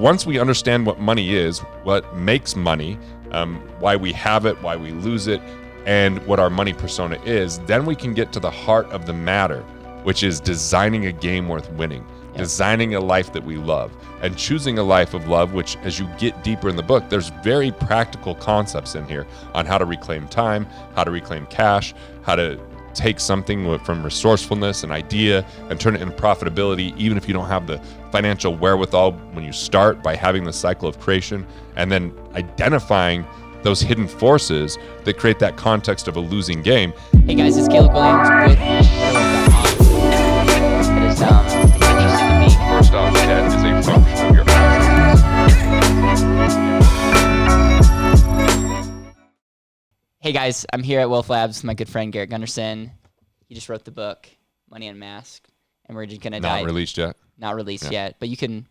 Once we understand what money is, what makes money, um, why we have it, why we lose it, and what our money persona is, then we can get to the heart of the matter, which is designing a game worth winning, designing a life that we love, and choosing a life of love, which, as you get deeper in the book, there's very practical concepts in here on how to reclaim time, how to reclaim cash, how to take something from resourcefulness and idea and turn it into profitability, even if you don't have the financial wherewithal when you start by having the cycle of creation and then identifying those hidden forces that create that context of a losing game. Hey guys, it's Caleb Williams with It is um, interesting to me. First off, debt is a function of your Hey guys, I'm here at Wealth Labs with my good friend Garrett Gunderson. He just wrote the book Money Unmasked, and we're just gonna Not dive. released yet. Not released Yeah. yet, but you can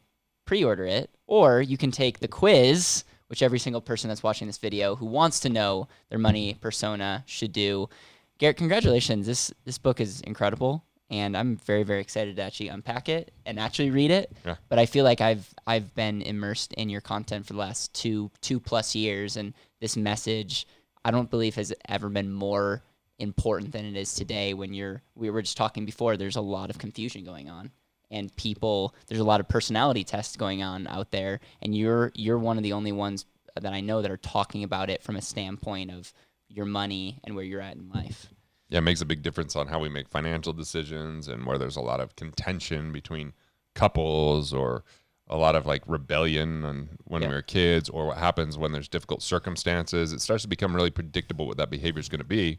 pre-order it, or you can take the quiz, which every single person that's watching this video who wants to know their money persona should do. Garrett, congratulations! This this book is incredible, and I'm very very excited to actually unpack it and actually read it. Yeah. But I feel like I've I've been immersed in your content for the last two two plus years, and this message I don't believe has ever been more important than it is today. When you're we were just talking before, there's a lot of confusion going on and people there's a lot of personality tests going on out there and you're you're one of the only ones that I know that are talking about it from a standpoint of your money and where you're at in life. Yeah, it makes a big difference on how we make financial decisions and where there's a lot of contention between couples or a lot of like rebellion and when Yeah. we were kids or what happens when there's difficult circumstances. It starts to become really predictable what that behavior is going to be.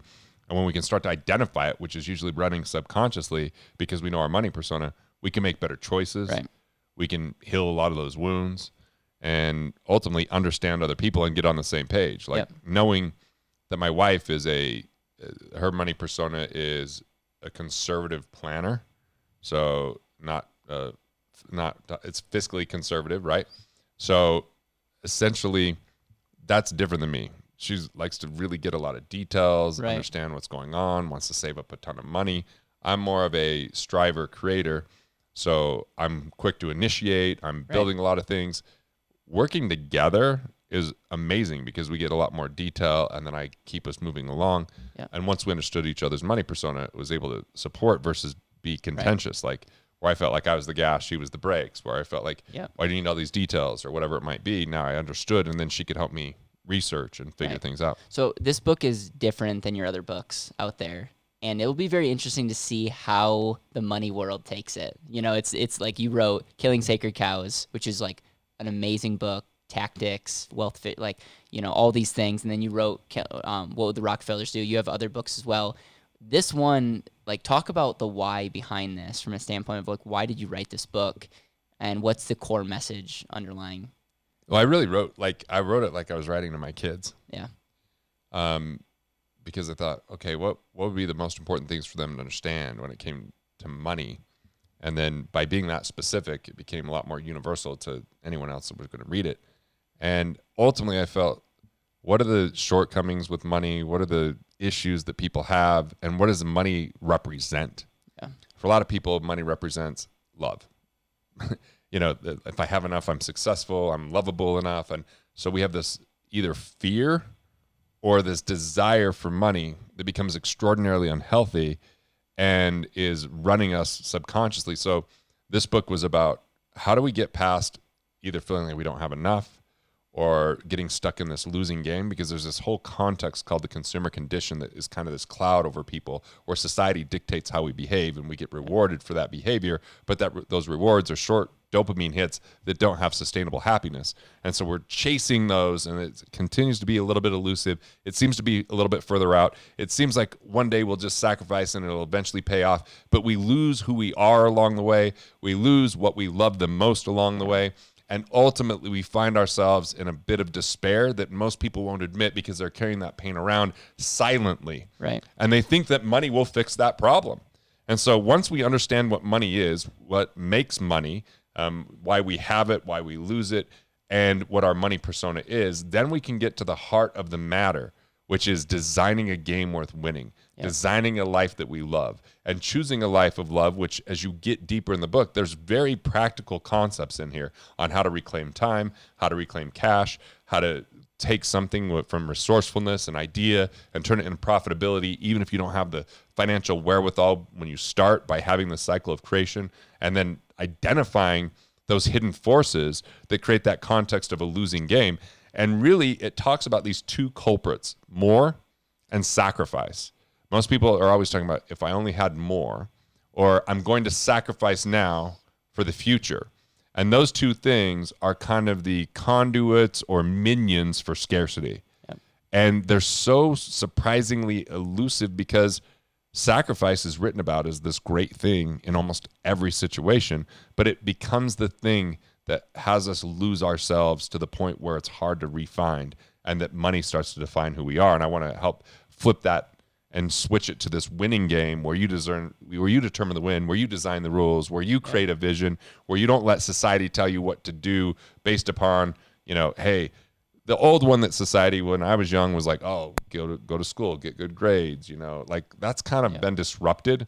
And when we can start to identify it, which is usually running subconsciously because we know our money persona, we can make better choices. Right. We can heal a lot of those wounds and ultimately understand other people and get on the same page. Like Yep. knowing that my wife is a uh, her money persona is a conservative planner, so not uh, not it's fiscally conservative, right? So essentially, that's different than me. She likes to really get a lot of details, Right. understand what's going on, wants to save up a ton of money. I'm more of a striver creator, so I'm quick to initiate. I'm Right. building a lot of things. Working together is amazing because we get a lot more detail and then I keep us moving along. Yeah. And once we understood each other's money persona, it was able to support versus be contentious. Like where I felt like I was the gas, she was the brakes, where I felt like, Yeah. why do you need all these details or whatever it might be? Now I understood and then she could help me research and figure Right. things out. So this book is different than your other books out there. And it'll be very interesting to see how the money world takes it. You know, it's it's like you wrote Killing Sacred Cows, which is like an amazing book, tactics, wealth fit, like, you know, all these things. And then you wrote um, What Would the Rockefellers Do? You have other books as well. This one, like, talk about the why behind this from a standpoint of like, why did you write this book? And what's the core message underlying? Well, I really wrote like I wrote it like I was writing to my kids. Yeah. Um, because I thought, okay, what what would be the most important things for them to understand when it came to money? And then by being that specific, it became a lot more universal to anyone else that was going to read it. And ultimately, I felt, what are the shortcomings with money? What are the issues that people have? And what does money represent? Yeah. For a lot of people, money represents love. you know, if I have enough, I'm successful, I'm lovable enough. And so we have this either fear or this desire for money that becomes extraordinarily unhealthy and is running us subconsciously. So this book was about how do we get past either feeling like we don't have enough or getting stuck in this losing game because there's this whole context called the consumer condition that is kind of this cloud over people where society dictates how we behave and we get rewarded for that behavior but that those rewards are short dopamine hits that don't have sustainable happiness and so we're chasing those and it continues to be a little bit elusive it seems to be a little bit further out it seems like one day we'll just sacrifice and it'll eventually pay off but we lose who we are along the way we lose what we love the most along the way and ultimately, we find ourselves in a bit of despair that most people won't admit because they're carrying that pain around silently. Right. And they think that money will fix that problem. And so once we understand what money is, what makes money, um, why we have it, why we lose it, and what our money persona is, then we can get to the heart of the matter, which is designing a game worth winning, designing a life that we love, and choosing a life of love, which, as you get deeper in the book, there's very practical concepts in here on how to reclaim time, how to reclaim cash, how to take something from resourcefulness and idea and turn it into profitability, even if you don't have the financial wherewithal when you start by having the cycle of creation and then identifying those hidden forces that create that context of a losing game. And really, it talks about these two culprits more and sacrifice. Most people are always talking about if I only had more, or I'm going to sacrifice now for the future. And those two things are kind of the conduits or minions for scarcity. Yep. And they're so surprisingly elusive because sacrifice is written about as this great thing in almost every situation, but it becomes the thing that has us lose ourselves to the point where it's hard to refine and that money starts to define who we are. And I want to help flip that and switch it to this winning game where you discern where you determine the win, where you design the rules, where you create a vision, where you don't let society tell you what to do based upon, you know, hey, the old one that society when I was young was like, oh, go to go to school, get good grades, you know, like that's kind of been disrupted,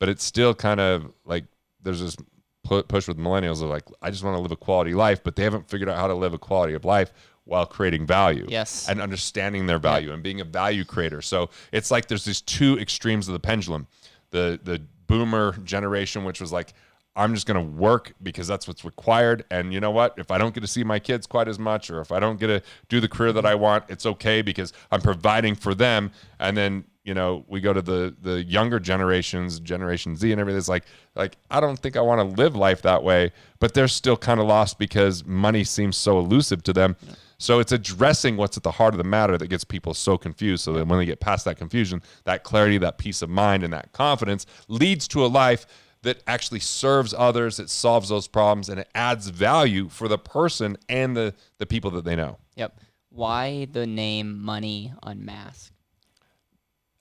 but it's still kind of like there's this push with millennials of like, I just want to live a quality life, but they haven't figured out how to live a quality of life while creating value Yes. and understanding their value and being a value creator. So it's like there's these two extremes of the pendulum. The the boomer generation, which was like, I'm just gonna work because that's what's required. And you know what? If I don't get to see my kids quite as much, or if I don't get to do the career that I mm-hmm. want, it's okay because I'm providing for them. And then you know we go to the the younger generations, Generation Z, and everything. It's like like I don't think I want to live life that way, but they're still kind of lost because money seems so elusive to them. So it's addressing what's at the heart of the matter that gets people so confused. So that when they get past that confusion, that clarity, that peace of mind, and that confidence leads to a life that actually serves others, it solves those problems, and it adds value for the person and the, the people that they know. Yep. Why the name Money Unmasked?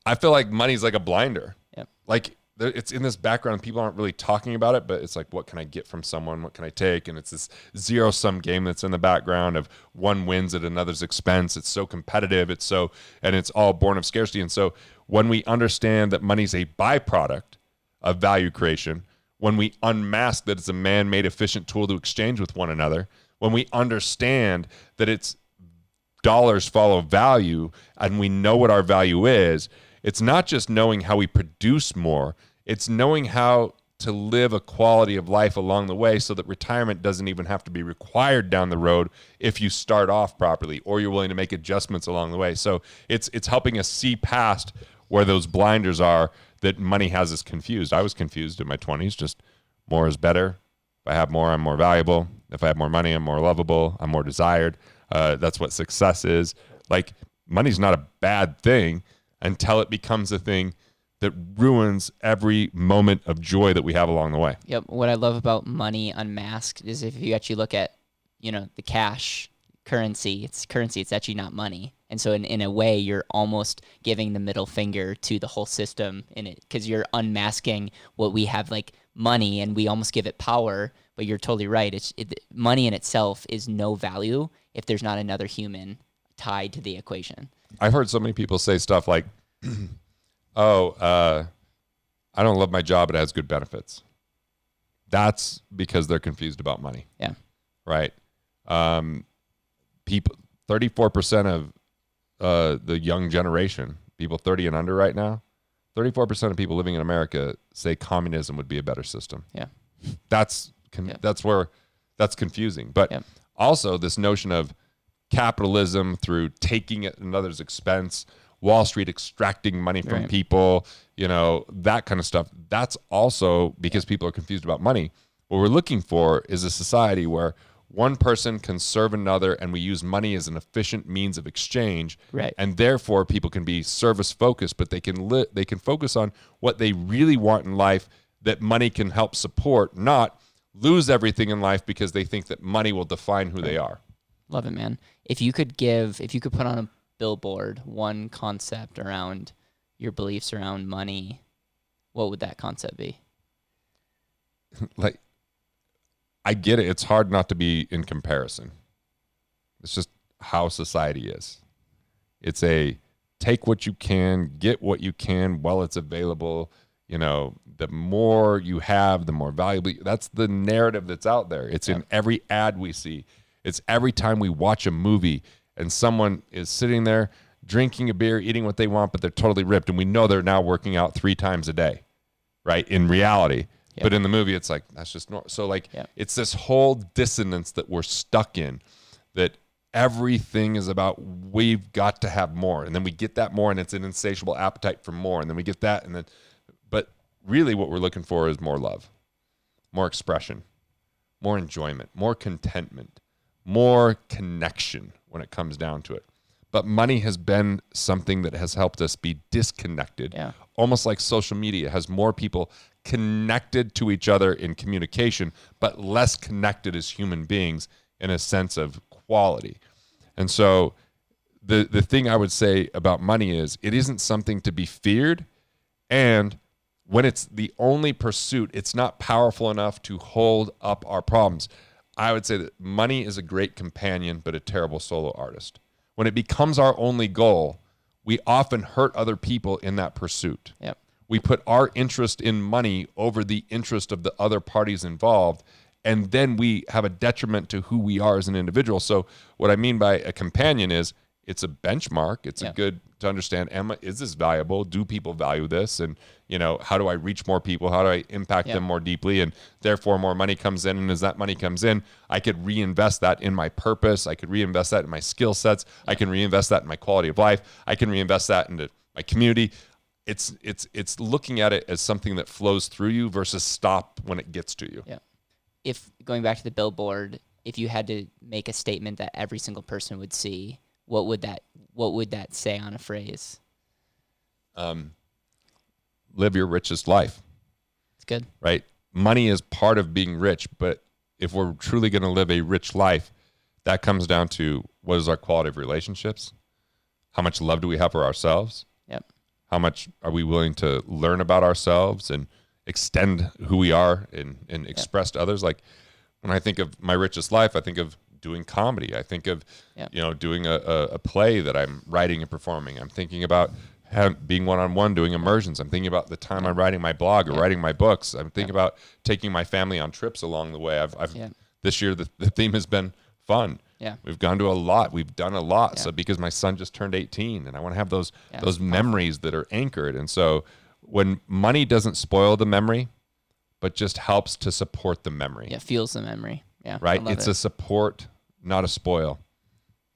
I feel like money's like a blinder. Yep. Like it's in this background. People aren't really talking about it, but it's like, what can I get from someone? What can I take? And it's this zero sum game that's in the background of one wins at another's expense. It's so competitive. It's so, and it's all born of scarcity. And so when we understand that money's a byproduct of value creation, when we unmask that it's a man made efficient tool to exchange with one another, when we understand that it's dollars follow value and we know what our value is, it's not just knowing how we produce more, it's knowing how to live a quality of life along the way so that retirement doesn't even have to be required down the road if you start off properly or you're willing to make adjustments along the way. So it's it's helping us see past where those blinders are that money has us confused. I was confused in my 20s just more is better. If I have more, I'm more valuable. If I have more money, I'm more lovable. I'm more desired. Uh, that's what success is. Like money's not a bad thing until it becomes a thing that ruins every moment of joy that we have along the way. Yep. What I love about Money Unmasked is if you actually look at, you know, the cash currency, it's currency, it's actually not money. And so in, in a way, you're almost giving the middle finger to the whole system in it because you're unmasking what we have like money and we almost give it power. But you're totally right. It's it, money in itself is no value if there's not another human tied to the equation. I've heard so many people say stuff like, "Oh, uh, I don't love my job; it has good benefits." That's because they're confused about money, Yeah. right? Um, people, thirty-four percent of uh, the young generation, people thirty and under, right now, thirty-four percent of people living in America say communism would be a better system. Yeah. That's con- Yeah. that's where that's confusing. But Yeah. also this notion of capitalism through taking at another's expense, Wall Street extracting money from Right. people, you know, that kind of stuff. That's also because people are confused about money. What we're looking for is a society where one person can serve another and we use money as an efficient means of exchange Right. and therefore people can be service focused but they can li- they can focus on what they really want in life that money can help support not lose everything in life because they think that money will define who they are Love it, man. If you could give, if you could put on a billboard one concept around your beliefs around money, what would that concept be? like I get it. It's hard not to be in comparison. It's just how society is. It's a take what you can, get what you can while it's available. You know, the more you have, the more valuable. That's the narrative that's out there. It's in every ad we see. It's every time we watch a movie and someone is sitting there drinking a beer, eating what they want, but they're totally ripped, and we know they're now working out three times a day, right? In reality. Yep. But in the movie, it's like that's just normal. So like, Yep. it's this whole dissonance that we're stuck in, that everything is about we've got to have more, and then we get that more, and it's an insatiable appetite for more, and then we get that, and then, but really, what we're looking for is more love, more expression, more enjoyment, more contentment, more connection when it comes down to it. But money has been something that has helped us be disconnected. Yeah. Almost like social media has more people connected to each other in communication, but less connected as human beings in a sense of quality. And so the the thing I would say about money is it isn't something to be feared and when it's the only pursuit, it's not powerful enough to hold up our problems. I would say that money is a great companion, but a terrible solo artist. When it becomes our only goal, we often hurt other people in that pursuit. Yep. We put our interest in money over the interest of the other parties involved, and then we have a detriment to who we are as an individual. So, what I mean by a companion is it's a benchmark. It's Yeah. a good to understand. Am is this valuable? Do people value this? And you know, how do I reach more people? How do I impact Yeah. them more deeply? And therefore, more money comes in. And as that money comes in, I could reinvest that in my purpose. I could reinvest that in my skill sets. I can reinvest that in my quality of life. I can reinvest that into my community. It's it's it's looking at it as something that flows through you versus stop when it gets to you. Yeah. If going back to the billboard, if you had to make a statement that every single person would see, what would that what would that say on a phrase? Um, live your richest life. It's good. right? Money is part of being rich, but if we're truly going to live a rich life, that comes down to what is our quality of relationships? How much love do we have for ourselves? Yep. How much are we willing to learn about ourselves and extend who we are and, and express to others? Like when I think of my richest life, I think of doing comedy. I think of, Yep. you know, doing a, a, a play that I'm writing and performing. I'm thinking about have, being one-on-one doing immersions. I'm thinking about the time I'm writing my blog or writing my books. I'm thinking about taking my family on trips along the way. I've, I've Yeah. this year the, the theme has been fun. Yeah. We've gone to a lot. We've done a lot. Yeah. So because my son just turned 18 and I want to have those Yeah, those memories that are anchored. And so when money doesn't spoil the memory, but just helps to support the memory. Yeah, feels the memory. Yeah. Right? It's it. a support, not a spoil.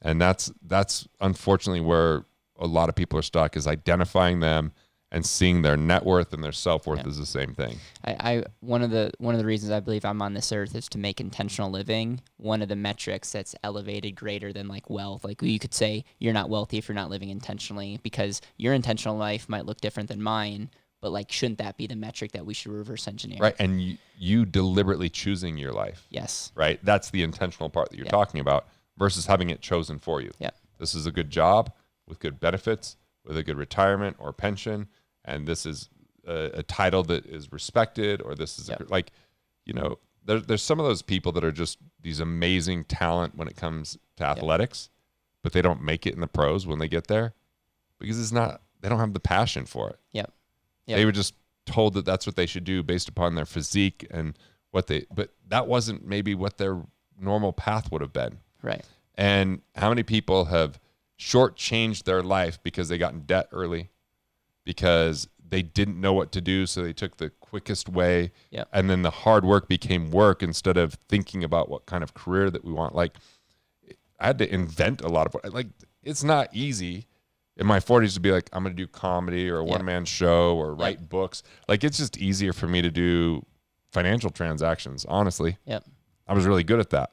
And that's that's unfortunately where a lot of people are stuck is identifying them and seeing their net worth and their self worth Yeah. as the same thing. I, I one of the one of the reasons I believe I'm on this earth is to make intentional living one of the metrics that's elevated greater than like wealth. Like you could say you're not wealthy if you're not living intentionally because your intentional life might look different than mine, but like shouldn't that be the metric that we should reverse engineer? Right? And you, you deliberately choosing your life. Yes. right? That's the intentional part that you're Yeah. talking about versus having it chosen for you. Yeah. This is a good job with good benefits, with a good retirement or pension, and this is a, a title that is respected, or this is a, like, you know, there, there's some of those people that are just these amazing talent when it comes to athletics, but they don't make it in the pros when they get there because it's not, they don't have the passion for it. Yep. Yep. They were just told that that's what they should do based upon their physique and what they, but that wasn't maybe what their normal path would have been. Right. And how many people have shortchanged their life because they got in debt early, because they didn't know what to do, so they took the quickest way, Yep. and then the hard work became work instead of thinking about what kind of career that we want. Like, I had to invent a lot of like. It's not easy in my 40s to be like, I'm going to do comedy or a Yeah. one man show or write books. Like, it's just easier for me to do financial transactions, honestly. Yep. I was really good at that.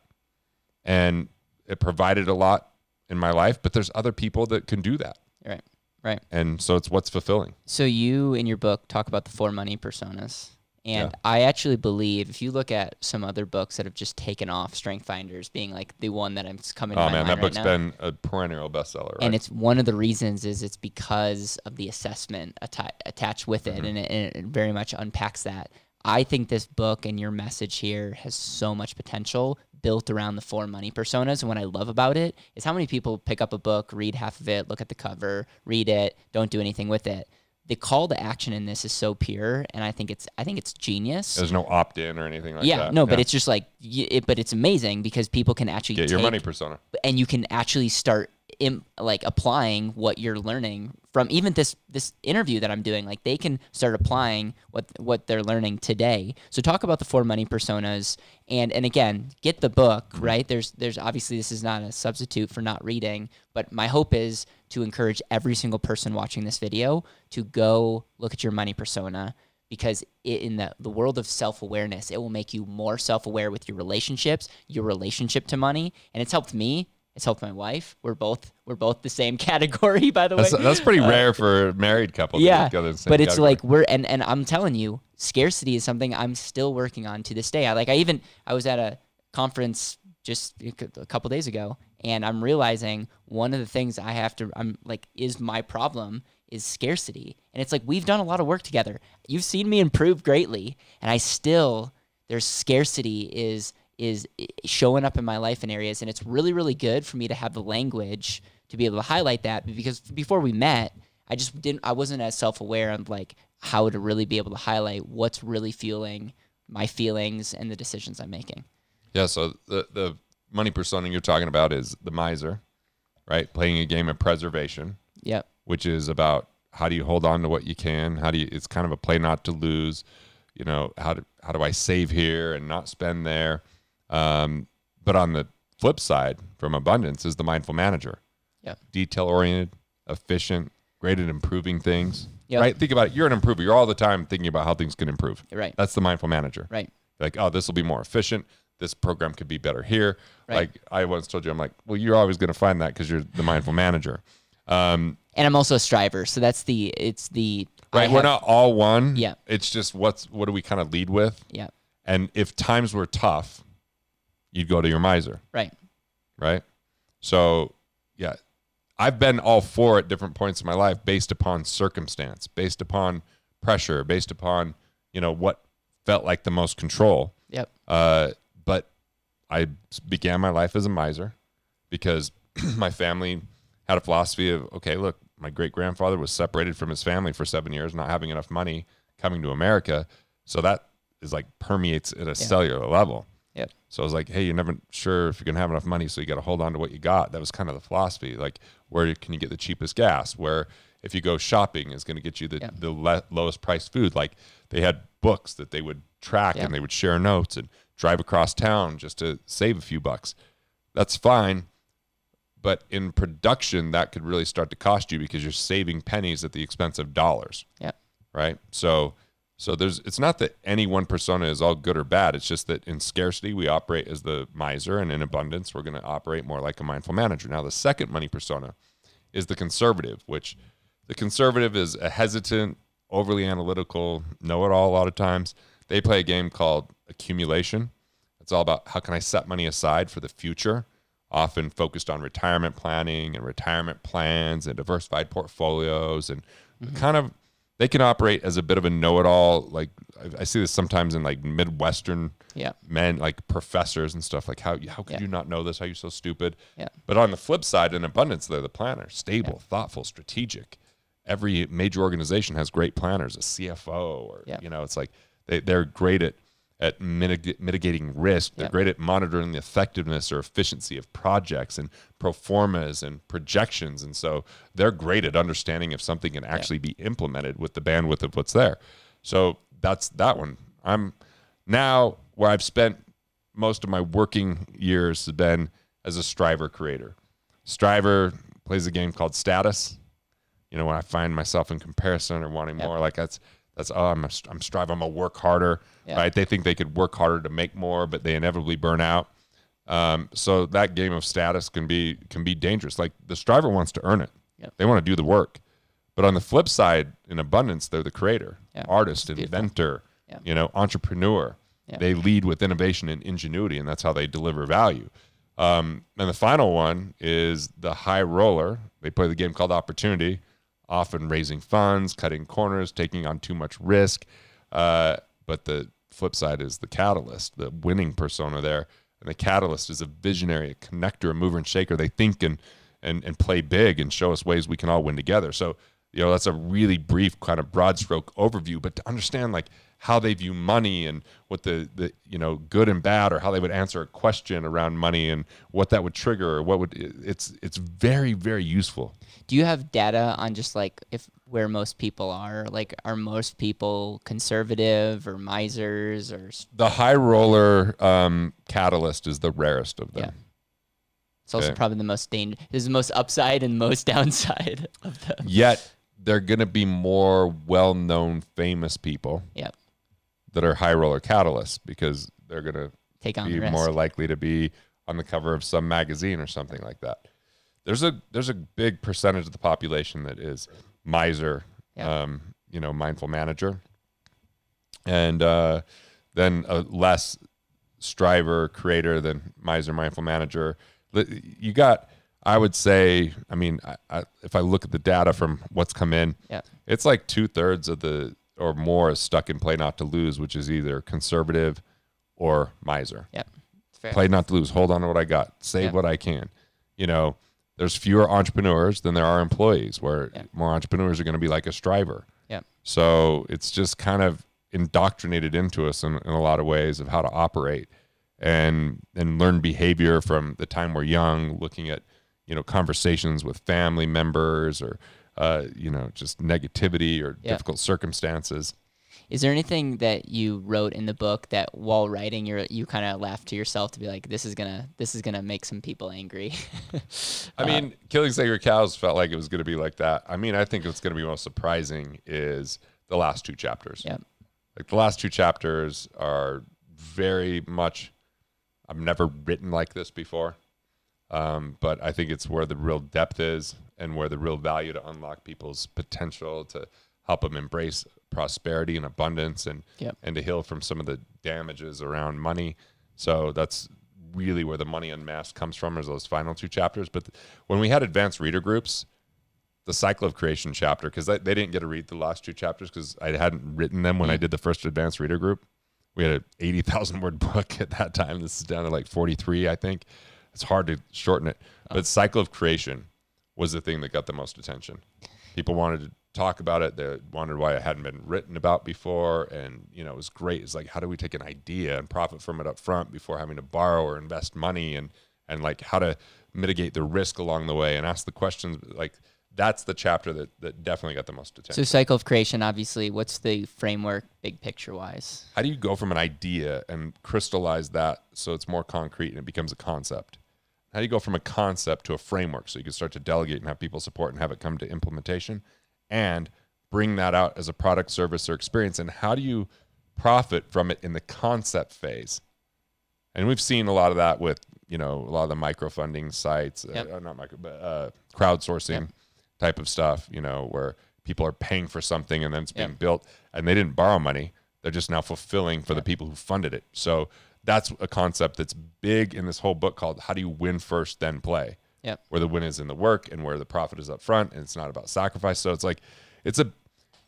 And it provided a lot in my life, but there's other people that can do that. Right. Right. And so it's what's fulfilling. So you in your book talk about the four money personas. And Yeah. I actually believe if you look at some other books that have just taken off, Strength Finders being like the one that I'm coming to Oh my man, that right book's now. been a perennial bestseller. Right? and it's one of the reasons is it's because of the assessment atta- attached with Mm-hmm. and, it, and it very much unpacks that I think this book and your message here has so much potential built around the four money personas. And what I love about it is how many people pick up a book, read half of it, look at the cover, read it, don't do anything with it. The call to action in this is so pure, and I think it's I think it's genius. There's no opt in or anything like that. yeah, that. no, but it's just like, it, but it's amazing because people can actually get your money persona. and you can actually start Im- like applying what you're learning from even this this interview that I'm doing like they can start applying what what they're learning today so talk about the four money personas and and again get the book mm-hmm. right there's there's obviously this is not a substitute for not reading but my hope is to encourage every single person watching this video to go look at your money persona because it, in the, the world of self-awareness it will make you more self-aware with your relationships your relationship to money and it's helped me it's helped my wife we're both we're both the same category by the way That's, that's pretty uh, rare for a married couple. to yeah get together the same but it's category. like we're and, and i'm telling you scarcity is something i'm still working on to this day i like i even i was at a conference just a couple days ago and i'm realizing one of the things i have to i'm like is my problem is scarcity. And it's like we've done a lot of work together. You've seen me improve greatly and i still there's scarcity is is showing up in my life in areas. And it's really really good for me to have the language to be able to highlight that because before we met i just didn't i wasn't as self-aware of like how to really be able to highlight what's really fueling my feelings and the decisions i'm making. Yeah, so the the money persona you're talking about is the miser, right? Playing a game of preservation, yep which is about how do you hold on to what you can? How do you it's kind of a play not to lose, you know, how do how do I save here and not spend there? Um, but on the flip side from abundance is the mindful manager. Yep. Detail oriented, efficient, great at improving things. Yep. Right? Think about it. You're an improver. You're all the time thinking about how things can improve. Right That's the mindful manager right like oh this will be more efficient this program could be better here. Right. like i once told you i'm like well you're always going to find that because you're the mindful manager. Um, and i'm also a striver so that's the it's the right we're not all one. Yeah. it's just what's what do we kind of lead with? Yeah. And if times were tough you'd go to your miser. Right. Right? So yeah i've been all four at different points in my life based upon circumstance based upon pressure based upon you know what felt like the most control. Yep. Uh, I began my life as a miser because my family had a philosophy of okay, look, my great grandfather was separated from his family for seven years, not having enough money, coming to America. So that is like permeates at a cellular level. yep So I was like, hey, you're never sure if you're gonna have enough money, so you got to hold on to what you got. That was kind of the philosophy. Like, where can you get the cheapest gas? Where if you go shopping is going to get you the Yeah. the le- lowest priced food. Like they had books that they would track Yeah. and they would share notes and drive across town just to save a few bucks. That's fine. But in production, that could really start to cost you because you're saving pennies at the expense of dollars yep right? So so there's it's not that any one persona is all good or bad. It's just that in scarcity we operate as the miser and in abundance we're going to operate more like a mindful manager. Now the second money persona is the conservative, which the conservative is a hesitant, overly analytical, know-it-all a lot of times. They play a game called accumulation. It's all about how can I set money aside for the future, often focused on retirement planning and retirement plans and diversified portfolios and mm-hmm. kind of they can operate as a bit of a know-it-all like I, I see this sometimes in like midwestern Yeah. men like professors and stuff like how how could Yeah. you not know this how are you so stupid Yeah. but on the flip side in abundance they're the planner stable thoughtful strategic every major organization has great planners a cfo or Yeah. you know it's like they, they're great at at mitig- mitigating risk they're Yeah. great at monitoring the effectiveness or efficiency of projects and pro formas and projections and so they're great at understanding if something can actually be implemented with the bandwidth of what's there. So that's that one. I'm now where i've spent most of my working years has been as a striver creator. Striver plays a game called status. You know when i find myself in comparison or wanting Yep. more like that's that's oh i'm i'm striving i'm gonna work harder Yeah. right they think they could work harder to make more but they inevitably burn out um, so that game of status can be can be dangerous like the striver wants to earn it Yep. they want to do the work but on the flip side in abundance they're the creator Yeah. artist beautiful. inventor Yeah. you know entrepreneur they lead with innovation and ingenuity and that's how they deliver value um, and the final one is the high roller they play the game called opportunity often raising funds cutting corners taking on too much risk uh, but the flip side is the catalyst, the winning persona there. And the catalyst is a visionary, a connector, a mover and shaker. They think and and and play big and show us ways we can all win together. So, you know, that's a really brief kind of broad stroke overview, but to understand like how they view money and what the, the you know good and bad or how they would answer a question around money and what that would trigger or what would it's it's very very useful. Do you have data on just like if where most people are? Like are most people conservative or misers or the high roller um, catalyst is the rarest of them. Yeah. it's also okay. probably the most dangerous is the most upside and most downside of them. Yet they're going to be more well-known famous people. Yep that are high roller catalysts because they're going to take on be more likely to be on the cover of some magazine or something like that. There's a there's a big percentage of the population that is miser, um, you know, mindful manager, and uh, then a less striver creator than miser mindful manager. You got, I would say, I mean, I, I, if I look at the data from what's come in, yeah. it's like two thirds of the or more is stuck in play not to lose, which is either conservative or miser. Yep. Play not to lose. Hold on to what I got. Save yep. what I can. You know, there's fewer entrepreneurs than there are employees, where yep. more entrepreneurs are going to be like a striver. Yeah. So it's just kind of indoctrinated into us in, in a lot of ways of how to operate and and learn behavior from the time we're young, looking at you know conversations with family members or uh, you know, just negativity or yeah. difficult circumstances. Is there anything that you wrote in the book that while writing you you kind of laughed to yourself to be like this is gonna this is gonna make some people angry? I mean, killing sacred cows felt like it was gonna be like that. I mean, I think what's gonna be most surprising is the last two chapters. Yeah, like the last two chapters are very much. I've never written like this before. Um, but I think it's where the real depth is and where the real value to unlock people's potential to help them embrace prosperity and abundance and yep. and to heal from some of the damages around money. So that's really where the money unmasked comes from is those final two chapters. But th- when we had advanced reader groups, the cycle of creation chapter, because they, they didn't get to read the last two chapters because I hadn't written them when mm. I did the first advanced reader group. We had an 80,000 word book at that time. This is down to like 43, I think. It's hard to shorten it. Oh. But cycle of creation was the thing that got the most attention. People wanted to talk about it. They wondered why it hadn't been written about before. And, you know, it was great. It's like, how do we take an idea and profit from it up front before having to borrow or invest money and, and like how to mitigate the risk along the way and ask the questions like that's the chapter that, that definitely got the most attention. So cycle of creation, obviously, what's the framework big picture wise? How do you go from an idea and crystallize that so it's more concrete and it becomes a concept? How do you go from a concept to a framework so you can start to delegate and have people support and have it come to implementation and bring that out as a product, service, or experience? And how do you profit from it in the concept phase? And we've seen a lot of that with, you know, a lot of the micro funding sites, uh, yep. uh, not micro, but uh, crowdsourcing yep. type of stuff, you know, where people are paying for something and then it's being yep. built and they didn't borrow money. They're just now fulfilling for the people who funded it. So that's a concept that's big in this whole book called How Do You Win First, Then Play? Yep. Where the win is in the work and where the profit is up front and it's not about sacrifice. So it's like it's a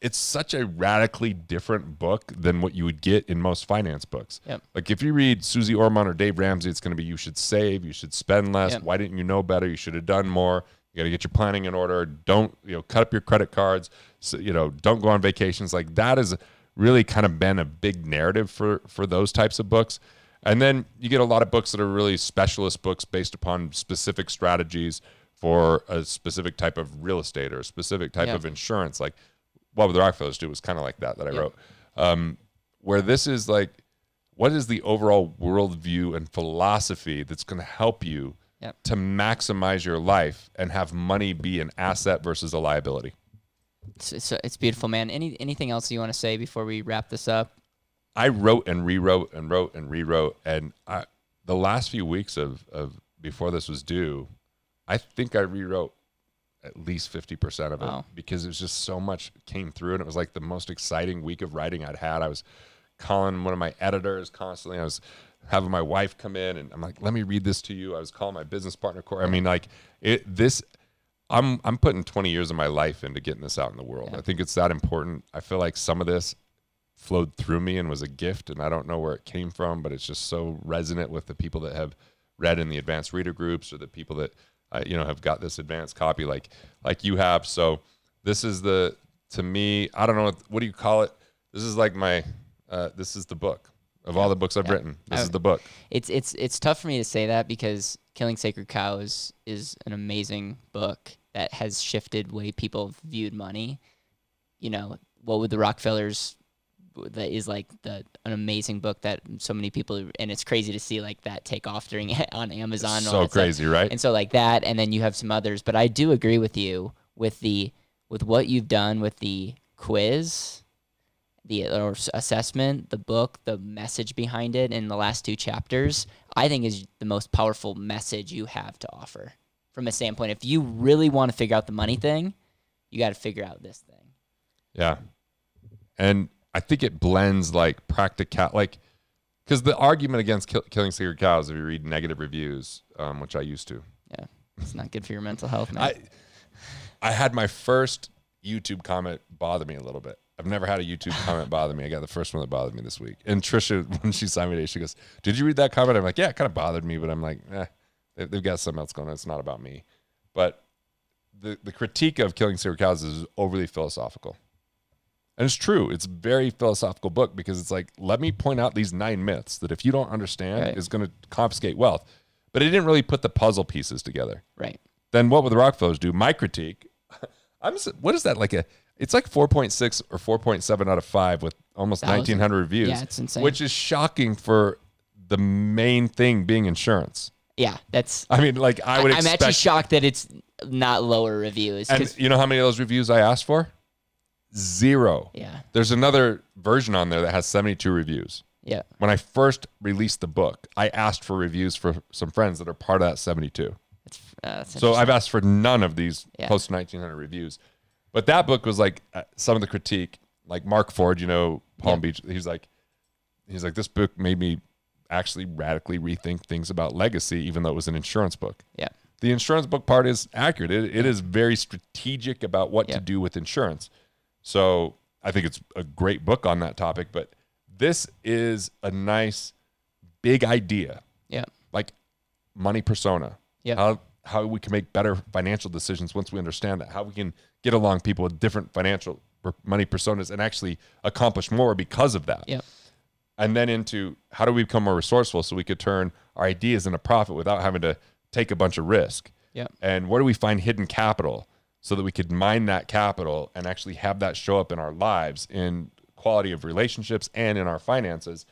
it's such a radically different book than what you would get in most finance books. Yep. Like if you read Suze Orman or Dave Ramsey, it's going to be you should save, you should spend less. Yep. Why didn't you know better? You should have done more. You got to get your planning in order. Don't you know cut up your credit cards. So, you know don't go on vacations. Like that has really kind of been a big narrative for for those types of books. And then you get a lot of books that are really specialist books based upon specific strategies for a specific type of real estate or a specific type yeah. of insurance. Like what would the Rockefellers do It was kind of like that that I yeah. wrote. Um, where this is like, what is the overall worldview and philosophy that's going to help you yep. to maximize your life and have money be an asset versus a liability? It's, it's, it's beautiful, man. Any anything else you want to say before we wrap this up? I wrote and rewrote and wrote and rewrote, and I, the last few weeks of of before this was due, I think I rewrote at least fifty percent of it wow. because it was just so much came through, and it was like the most exciting week of writing I'd had. I was calling one of my editors constantly. I was having my wife come in, and I'm like, "Let me read this to you." I was calling my business partner, Corey. I mean, like it. This, I'm I'm putting 20 years of my life into getting this out in the world. Yeah. I think it's that important. I feel like some of this flowed through me and was a gift, and I don't know where it came from, but it's just so resonant with the people that have read in the advanced reader groups or the people that uh, you know have got this advanced copy like like you have. So this is the to me, I don't know what, what do you call it. This is like my uh, this is the book of all the books I've Yeah. written. This I- is the book. It's it's it's tough for me to say that because Killing Sacred Cows is an amazing book that has shifted way people viewed money. You know, what would the Rockefellers that is like the an amazing book that so many people and it's crazy to see like that take off during on Amazon. so that stuff. crazy, right? and so like that and then you have some others but i do agree with you with the with what you've done with the quiz the or assessment the book the message behind it in the last two chapters i think is the most powerful message you have to offer from a standpoint if you really want to figure out the money thing you got to figure out this thing Yeah. And I think it blends like practical, like, because the argument against kill, killing sacred cows, if you read negative reviews, um, which I used to, yeah it's not good for your mental health man I, I had my first YouTube comment bother me a little bit. I've never had a YouTube comment bother me. I got the first one that bothered me this week. And Trisha, when she signed me today, she goes, "Did you read that comment?" I'm like, "Yeah, it kind of bothered me," but I'm like, "Eh, they- they've got something else going on. It's not about me." But the the critique of killing sacred cows is overly philosophical. And it's true. It's a very philosophical book because it's like, let me point out these nine myths that if you don't understand Right. is going to confiscate wealth. But it didn't really put the puzzle pieces together. right Then what would the Rockefellers do? My critique, I'm what is that like a? It's like 4.6 or 4.7 out of five with almost Thousand. 1,900 reviews. Yeah, it's insane. Which is shocking for the main thing being insurance. yeah that's I mean, like I would expect. i'm actually shocked that it's not lower reviews and you know how many of those reviews I asked for? Zero. yeah There's another version on there that has 72 reviews. yeah When I first released the book, I asked for reviews for some friends that are part of that 72. That's, uh, So I've asked for none of these Yeah. post 1900 reviews. But that book was like uh, some of the critique, like Mark Ford, you know, Palm Yeah. Beach. He's like, he's like, this book made me actually radically rethink things about legacy, even though it was an insurance book. yeah The insurance book part is accurate. It, it is very strategic about what Yeah. to do with insurance. So I think it's a great book on that topic. But this is a nice, big idea yeah like money persona. Yeah. How how we can make better financial decisions once we understand that. How we can get along people with different financial money personas and actually accomplish more because of that. yeah And then into how do we become more resourceful so we could turn our ideas into profit without having to take a bunch of risk. yeah And where do we find hidden capital so that we could mine that capital and actually have that show up in our lives in quality of relationships and in our finances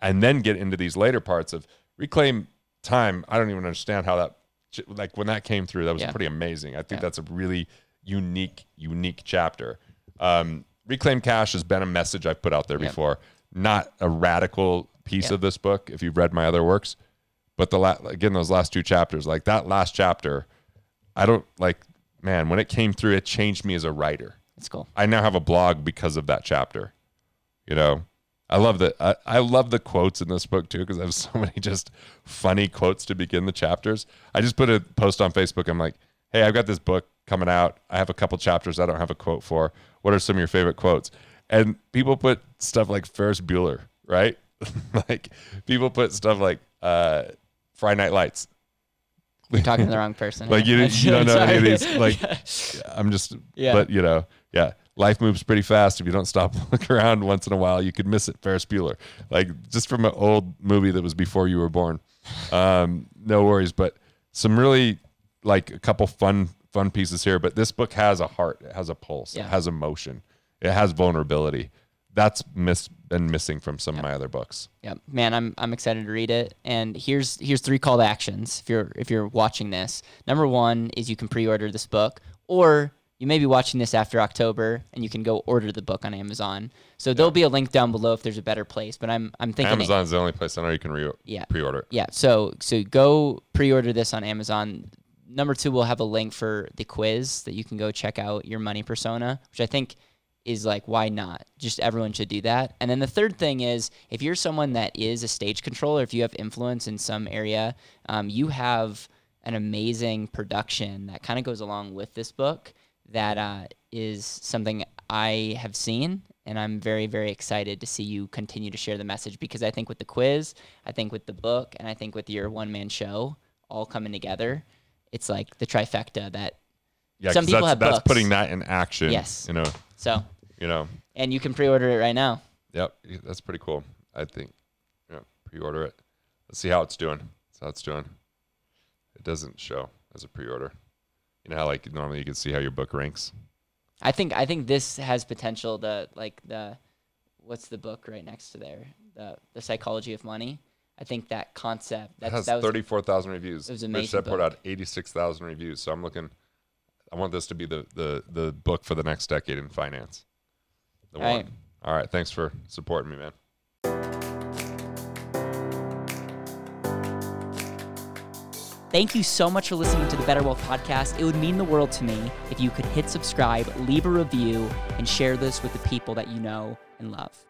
and then get into these later parts of reclaim time. I don't even understand how that like when that came through that was Yeah. pretty amazing. I think Yeah. that's a really unique unique chapter. Um, reclaim cash has been a message I've put out there Yeah. before, not a radical piece of this book if you've read my other works. But the la- again those last two chapters, like that last chapter, I don't like man, when it came through it changed me as a writer. that's cool I now have a blog because of that chapter. You know, I love the I, I love the quotes in this book too because I have so many just funny quotes to begin the chapters. I just put a post on Facebook. I'm like, hey, I've got this book coming out. I have a couple chapters I don't have a quote for. What are some of your favorite quotes? And people put stuff like Ferris Bueller, right? like people put stuff like uh, Friday Night Lights. You're talking to the wrong person. Like you, you don't know any of these. Like I'm just, Yeah. but you know, yeah. Life moves pretty fast. If you don't stop, look around once in a while, you could miss it. Ferris Bueller, like just from an old movie that was before you were born. Um, no worries, but some really like a couple fun, fun pieces here. But this book has a heart. It has a pulse. Yeah. It has emotion. It has vulnerability. That's miss, been missing from some of my other books. Yeah, man, I'm I'm excited to read it. And here's here's three call to actions if you're if you're watching this. Number one is you can pre-order this book, or you may be watching this after October and you can go order the book on Amazon. So there'll be a link down below if there's a better place. But I'm I'm thinking Amazon's the only place I know you can re- Yeah. pre-order. Yeah, so so go pre-order this on Amazon. Number two, we'll have a link for the quiz that you can go check out your money persona, which I think is like why not? Just everyone should do that. And then the third thing is if you're someone that is a stage controller, if you have influence in some area, um, you have an amazing production that kind of goes along with this book. That uh, is something I have seen and I'm very very excited to see you continue to share the message because I think with the quiz, I think with the book, and I think with your one man show all coming together, it's like the trifecta that Yeah, Some people that's, have that's books. putting that in action. Yes. You know, so you know. and you can pre-order it right now. Yep, that's pretty cool. I think. Yeah, pre-order it. Let's see how it's doing. That's how it's doing. It doesn't show as a pre-order. You know how like normally you can see how your book ranks. I think I think this has potential to like the what's the book right next to there the the psychology of money. I think that concept It has that thirty-four thousand reviews. it was Rich amazing Dad put out eighty-six thousand reviews. So I'm looking. I want this to be the the the book for the next decade in finance. The All one. right. All right. Thanks for supporting me, man. Thank you so much for listening to the BetterWealth Podcast. It would mean the world to me if you could hit subscribe, leave a review, and share this with the people that you know and love.